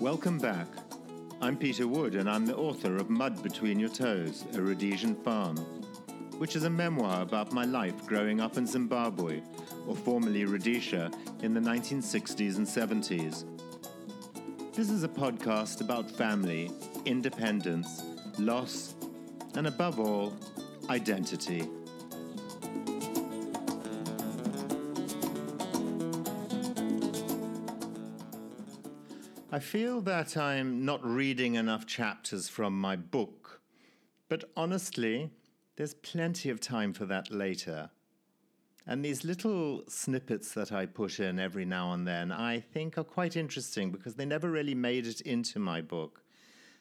Welcome back. I'm Peter Wood, and I'm the author of Mud Between Your Toes, a Rhodesian Farm, which is a memoir about my life growing up in Zimbabwe, or formerly Rhodesia, in the 1960s and 70s. This is a podcast about family, independence, loss, and above all, identity. I feel that I'm not reading enough chapters from my book, but honestly, there's plenty of time for that later. And these little snippets that I put in every now and then, I think are quite interesting because they never really made it into my book.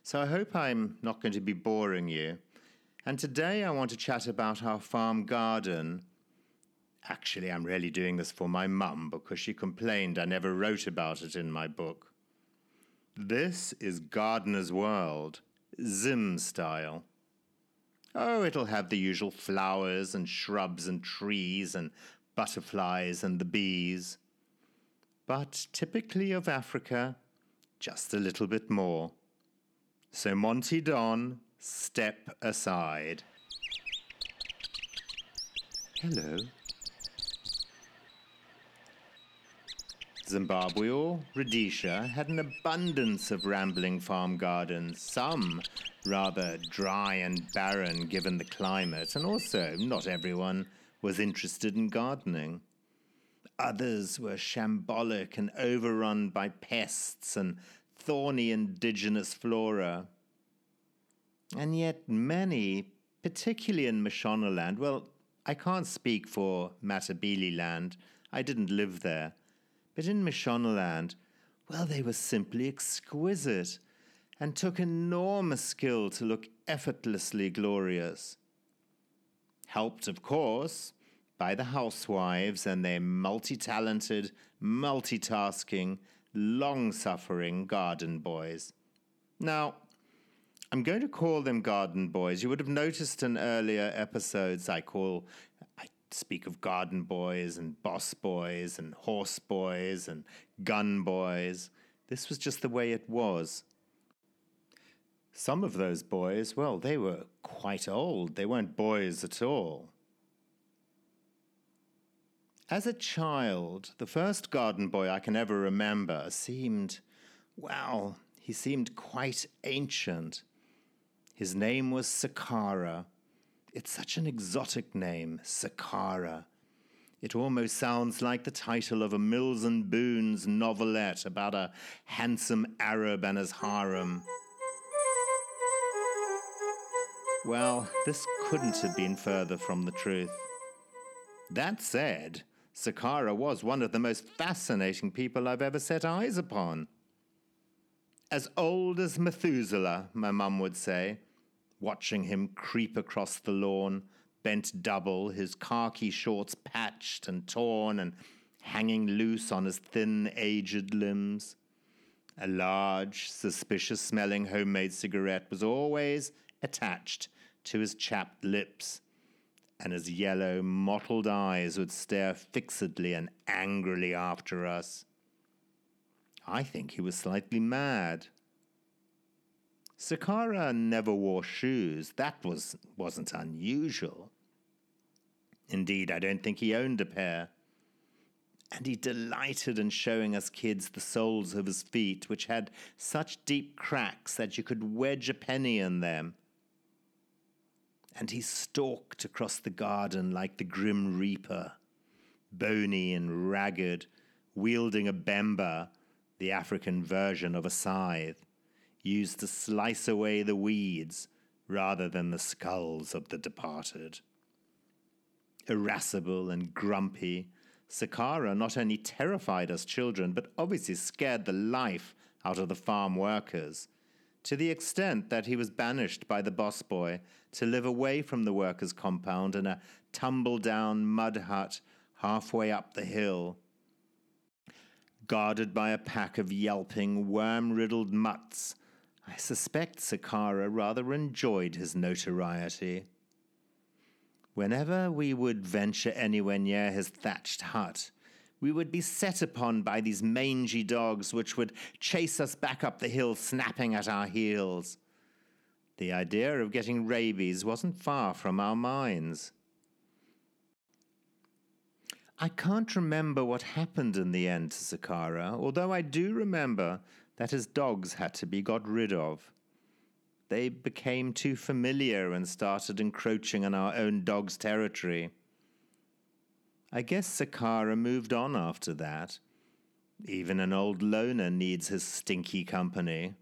So I hope I'm not going to be boring you. And today I want to chat about our farm garden. Actually, I'm really doing this for my mum because she complained I never wrote about it in my book. This is Gardener's World, Zim style. Oh, it'll have the usual flowers and shrubs and trees and butterflies and the bees. But typically of Africa, just a little bit more. So, Monty Don, step aside. Hello. Zimbabwe or Rhodesia had an abundance of rambling farm gardens, some rather dry and barren given the climate, and also not everyone was interested in gardening. Others were shambolic and overrun by pests and thorny indigenous flora. And yet, many, particularly in Mashonaland, well, I can't speak for Matabele land, I didn't live there but in Mashonaland, well, they were simply exquisite and took enormous skill to look effortlessly glorious. Helped, of course, by the housewives and their multi talented, multitasking, long suffering garden boys. Now, I'm going to call them garden boys. You would have noticed in earlier episodes I call I speak of garden boys and boss boys and horse boys and gun boys. This was just the way it was. Some of those boys, well, they were quite old. They weren't boys at all. As a child, the first garden boy I can ever remember seemed, well, he seemed quite ancient. His name was Sakara it's such an exotic name, Sakara. It almost sounds like the title of a Mills and Boons novelette about a handsome Arab and his harem. Well, this couldn't have been further from the truth. That said, Sakara was one of the most fascinating people I've ever set eyes upon. As old as Methuselah, my mum would say, watching him creep across the lawn, bent double, his khaki shorts patched and torn and hanging loose on his thin, aged limbs. A large, suspicious smelling homemade cigarette was always attached to his chapped lips, and his yellow, mottled eyes would stare fixedly and angrily after us. I think he was slightly mad. Sakara never wore shoes. That was, wasn't unusual. Indeed, I don't think he owned a pair. And he delighted in showing us kids the soles of his feet, which had such deep cracks that you could wedge a penny in them. And he stalked across the garden like the grim reaper, bony and ragged, wielding a bemba, the African version of a scythe used to slice away the weeds rather than the skulls of the departed. Irascible and grumpy, Sakara not only terrified us children, but obviously scared the life out of the farm workers, to the extent that he was banished by the boss boy to live away from the workers' compound in a tumble down mud hut halfway up the hill. Guarded by a pack of yelping, worm riddled mutts I suspect Sakara rather enjoyed his notoriety. Whenever we would venture anywhere near his thatched hut, we would be set upon by these mangy dogs which would chase us back up the hill, snapping at our heels. The idea of getting rabies wasn't far from our minds. I can't remember what happened in the end to Sakara, although I do remember that his dogs had to be got rid of. They became too familiar and started encroaching on our own dog's territory. I guess Sakara moved on after that. Even an old loner needs his stinky company.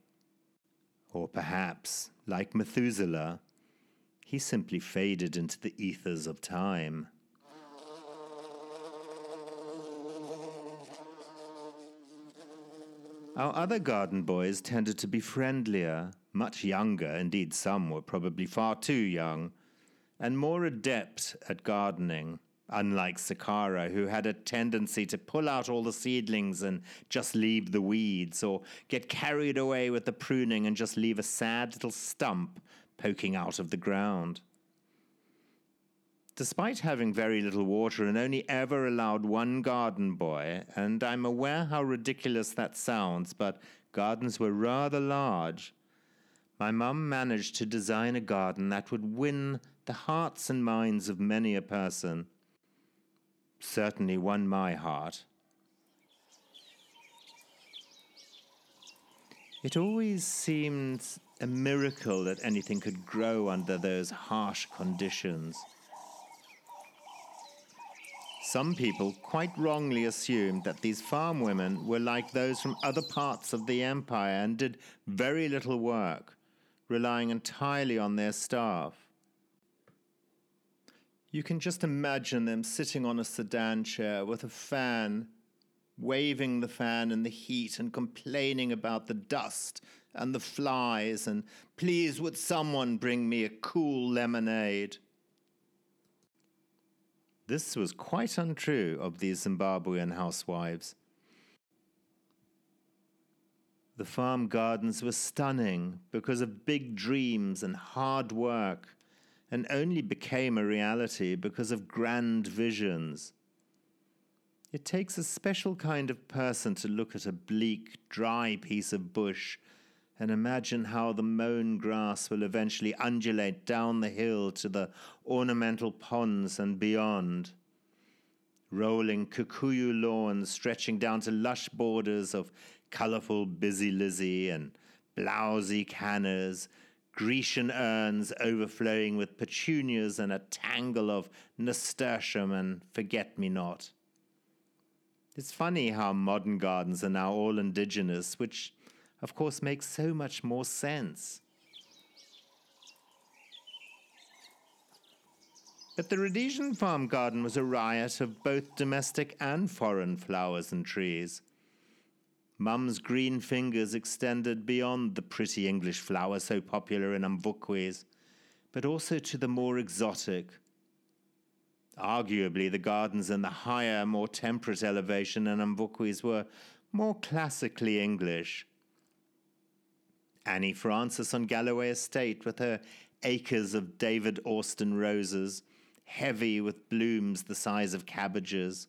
Or perhaps, like Methuselah, he simply faded into the ethers of time. Our other garden boys tended to be friendlier, much younger, indeed, some were probably far too young, and more adept at gardening, unlike Sakara, who had a tendency to pull out all the seedlings and just leave the weeds, or get carried away with the pruning and just leave a sad little stump poking out of the ground. Despite having very little water and only ever allowed one garden boy, and I'm aware how ridiculous that sounds, but gardens were rather large, my mum managed to design a garden that would win the hearts and minds of many a person. Certainly won my heart. It always seemed a miracle that anything could grow under those harsh conditions. Some people quite wrongly assumed that these farm women were like those from other parts of the empire and did very little work, relying entirely on their staff. You can just imagine them sitting on a sedan chair with a fan, waving the fan in the heat and complaining about the dust and the flies, and please would someone bring me a cool lemonade. This was quite untrue of these Zimbabwean housewives. The farm gardens were stunning because of big dreams and hard work, and only became a reality because of grand visions. It takes a special kind of person to look at a bleak, dry piece of bush and imagine how the mown grass will eventually undulate down the hill to the ornamental ponds and beyond. Rolling kikuyu lawns stretching down to lush borders of colourful busy lizzie and blousy cannas, Grecian urns overflowing with petunias and a tangle of nasturtium and forget me not. It's funny how modern gardens are now all indigenous, which of course, makes so much more sense. But the Rhodesian farm garden was a riot of both domestic and foreign flowers and trees. Mum's green fingers extended beyond the pretty English flowers so popular in Umvukwes, but also to the more exotic. Arguably, the gardens in the higher, more temperate elevation in Umvukwes were more classically English. Annie Francis on Galloway Estate with her acres of David Austin roses, heavy with blooms the size of cabbages.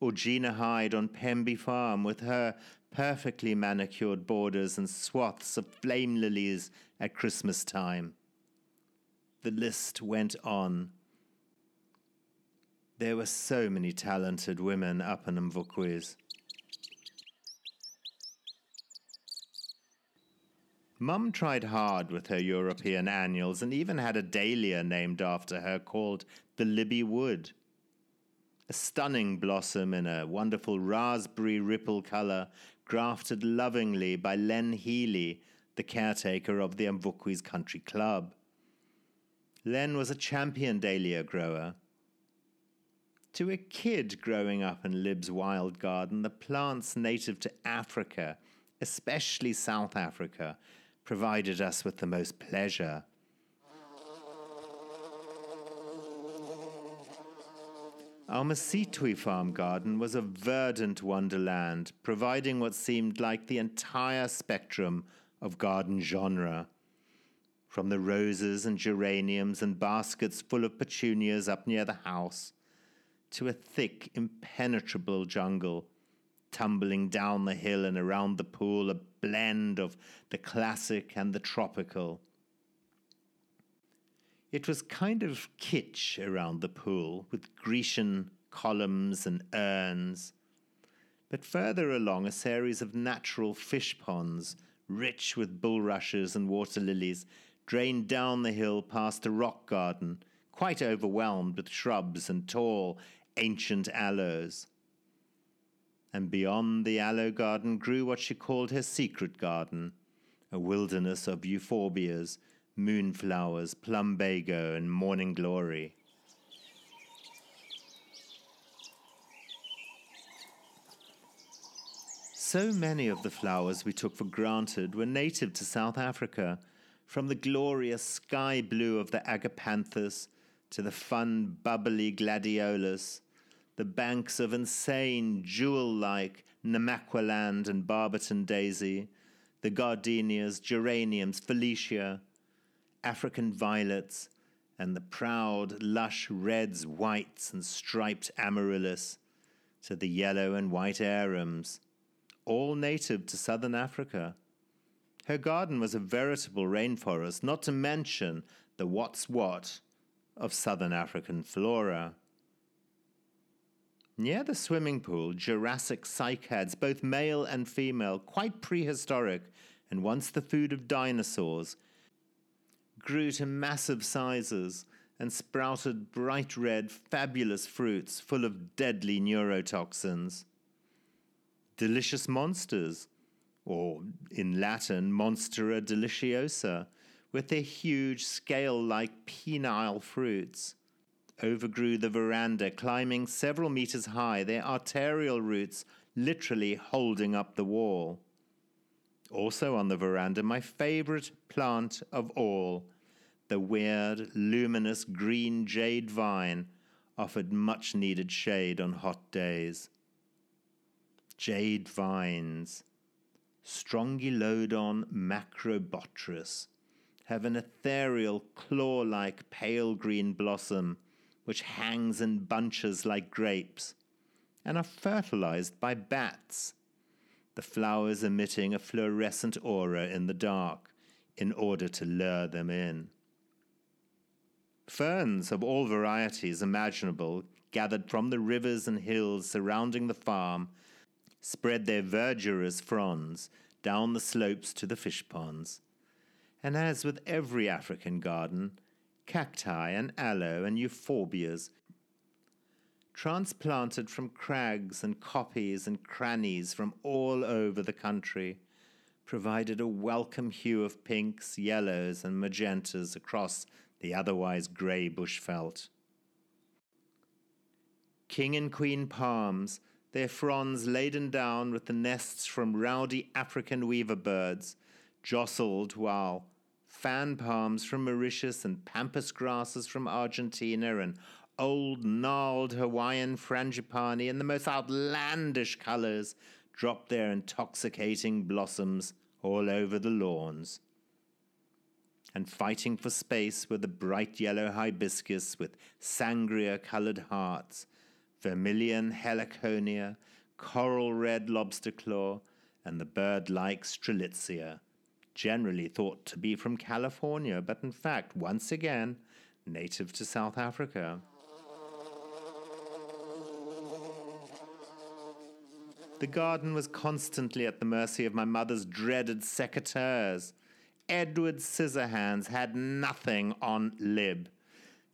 Or Gina Hyde on Pemby Farm with her perfectly manicured borders and swaths of flame lilies at Christmas time. The list went on. There were so many talented women up in Umvukwes. Mum tried hard with her European annuals and even had a dahlia named after her called the Libby Wood. A stunning blossom in a wonderful raspberry ripple color, grafted lovingly by Len Healy, the caretaker of the Umvukwes Country Club. Len was a champion dahlia grower. To a kid growing up in Lib's wild garden, the plants native to Africa, especially South Africa, provided us with the most pleasure. Our Masitwi farm garden was a verdant wonderland, providing what seemed like the entire spectrum of garden genre. From the roses and geraniums and baskets full of petunias up near the house, to a thick, impenetrable jungle, tumbling down the hill and around the pool, a blend of the classic and the tropical. It was kind of kitsch around the pool, with Grecian columns and urns. But further along, a series of natural fish ponds, rich with bulrushes and water lilies, drained down the hill past a rock garden, quite overwhelmed with shrubs and tall, ancient aloes. And beyond the aloe garden grew what she called her secret garden, a wilderness of euphorbias, moonflowers, plumbago, and morning glory. So many of the flowers we took for granted were native to South Africa, from the glorious sky blue of the agapanthus to the fun, bubbly gladiolus, the banks of insane, jewel like Namaqualand and Barberton daisy, the gardenias, geraniums, Felicia, African violets, and the proud, lush reds, whites, and striped amaryllis, to the yellow and white arums all native to southern Africa. Her garden was a veritable rainforest, not to mention the what's what of southern African flora. Near the swimming pool, Jurassic cycads, both male and female, quite prehistoric and once the food of dinosaurs, grew to massive sizes and sprouted bright red, fabulous fruits full of deadly neurotoxins delicious monsters, or in Latin, Monstera deliciosa, with their huge scale like penile fruits. Overgrew the veranda, climbing several meters high, their arterial roots literally holding up the wall. Also on the veranda, my favorite plant of all, the weird, luminous green jade vine, offered much needed shade on hot days. Jade vines, Strongylodon macrobotrys, have an ethereal claw like pale green blossom which hangs in bunches like grapes and are fertilized by bats, the flowers emitting a fluorescent aura in the dark in order to lure them in. Ferns of all varieties imaginable gathered from the rivers and hills surrounding the farm spread their verdurous fronds down the slopes to the fish ponds. And as with every African garden, cacti and aloe and euphorbias, transplanted from crags and koppies and crannies from all over the country, provided a welcome hue of pinks, yellows, and magentas across the otherwise grey bushveld. King and queen palms their fronds laden down with the nests from rowdy African weaver birds, jostled while fan palms from Mauritius and pampas grasses from Argentina and old gnarled Hawaiian frangipani in the most outlandish colors dropped their intoxicating blossoms all over the lawns. And fighting for space were the bright yellow hibiscus with sangria colored hearts vermilion heliconia, coral red lobster claw, and the bird like strelitzia, generally thought to be from California, but in fact, once again, native to South Africa. The garden was constantly at the mercy of my mother's dreaded secateurs. Edward Scissorhands had nothing on Lib.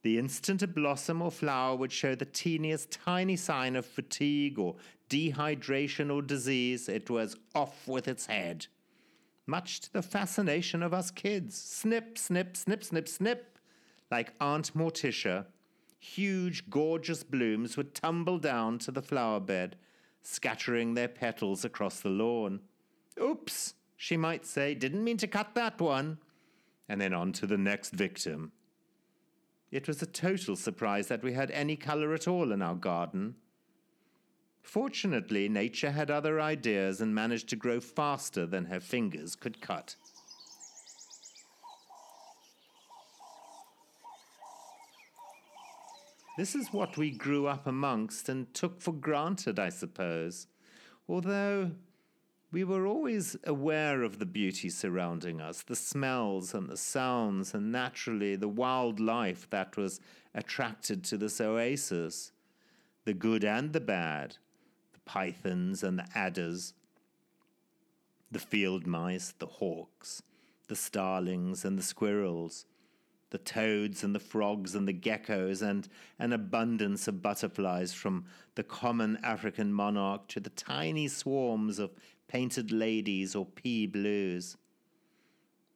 The instant a blossom or flower would show the teeniest tiny sign of fatigue or dehydration or disease, it was off with its head. Much to the fascination of us kids. Snip, snip, snip, snip, snip. Like Aunt Morticia, huge, gorgeous blooms would tumble down to the flower bed, scattering their petals across the lawn. Oops, she might say, didn't mean to cut that one. And then on to the next victim. It was a total surprise that we had any colour at all in our garden. Fortunately, nature had other ideas and managed to grow faster than her fingers could cut. This is what we grew up amongst and took for granted, I suppose. Although we were always aware of the beauty surrounding us, the smells and the sounds, and naturally the wildlife that was attracted to this oasis the good and the bad, pythons and the adders, the field mice, the hawks, the starlings and the squirrels the toads and the frogs and the geckos, and an abundance of butterflies from the common African monarch to the tiny swarms of painted ladies or pea blues,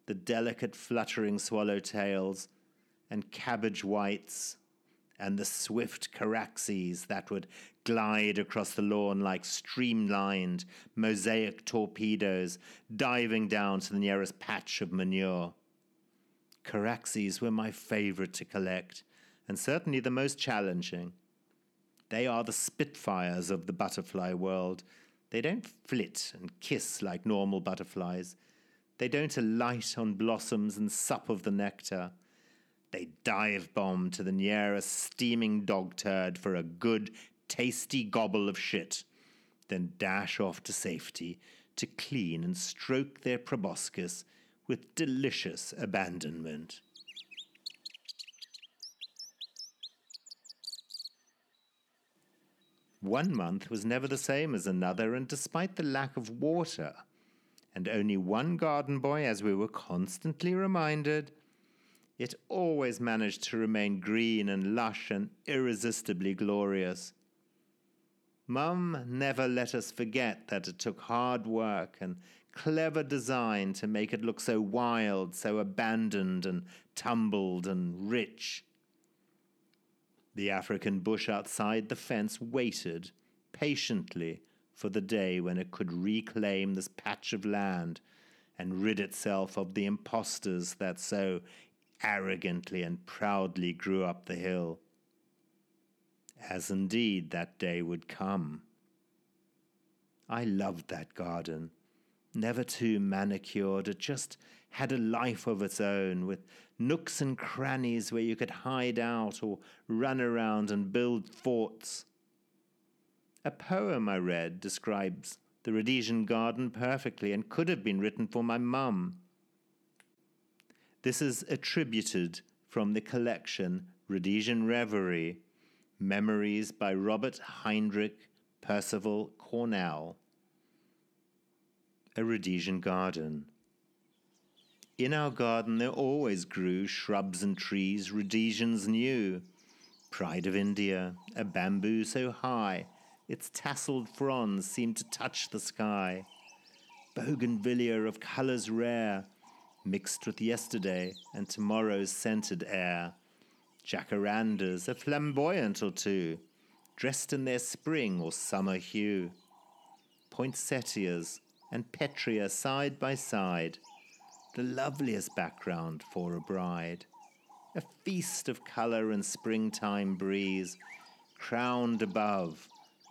the delicate fluttering swallowtails and cabbage whites, and the swift charaxes that would glide across the lawn like streamlined mosaic torpedoes, diving down to the nearest patch of manure. Charaxes were my favorite to collect, and certainly the most challenging. They are the spitfires of the butterfly world. They don't flit and kiss like normal butterflies. They don't alight on blossoms and sup of the nectar. They dive bomb to the nearest steaming dog turd for a good, tasty gobble of shit, then dash off to safety to clean and stroke their proboscis with delicious abandonment. One month was never the same as another, and despite the lack of water, and only one garden boy, as we were constantly reminded, it always managed to remain green and lush and irresistibly glorious. Mum never let us forget that it took hard work and clever design to make it look so wild, so abandoned and tumbled and rich. The African bush outside the fence waited patiently for the day when it could reclaim this patch of land and rid itself of the impostors that so arrogantly and proudly grew up the hill. As indeed that day would come. I loved that garden never too manicured. It just had a life of its own, with nooks and crannies where you could hide out or run around and build forts. A poem I read describes the Rhodesian garden perfectly and could have been written for my mum. This is attributed from the collection Rhodesian Reverie Memories by Robert Heinrich Percival Cornell a Rhodesian garden. In our garden there always grew shrubs and trees Rhodesians knew. Pride of India, a bamboo so high, its tasselled fronds seemed to touch the sky. Bougainvillea of colours rare, mixed with yesterday and tomorrow's scented air. Jacarandas, a flamboyant or two, dressed in their spring or summer hue. Poinsettias, and Petrea side by side, the loveliest background for a bride. A feast of colour and springtime breeze, crowned above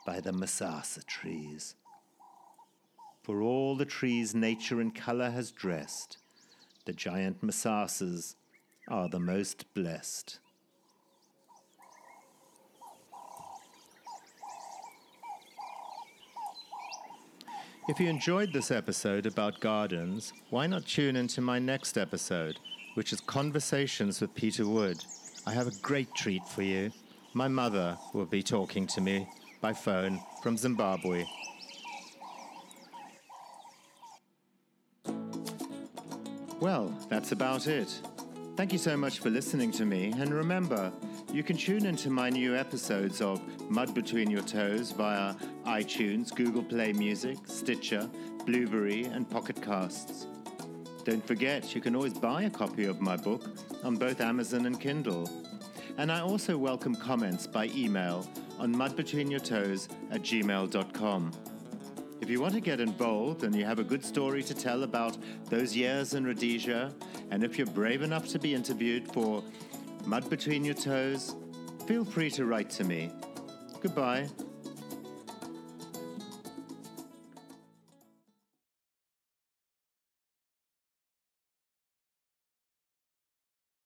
by the Masasa trees. For all the trees nature in colour has dressed, the giant Masasas are the most blessed. If you enjoyed this episode about gardens, why not tune into my next episode, which is Conversations with Peter Wood? I have a great treat for you. My mother will be talking to me by phone from Zimbabwe. Well, that's about it. Thank you so much for listening to me, and remember, you can tune into my new episodes of Mud Between Your Toes via iTunes, Google Play Music, Stitcher, Blubrry, and Pocket Casts. Don't forget, you can always buy a copy of my book on both Amazon and Kindle. And I also welcome comments by email on mudbetweenyourtoes at gmail.com. If you want to get involved and you have a good story to tell about those years in Rhodesia, and if you're brave enough to be interviewed for Mud Between Your Toes, feel free to write to me. Goodbye.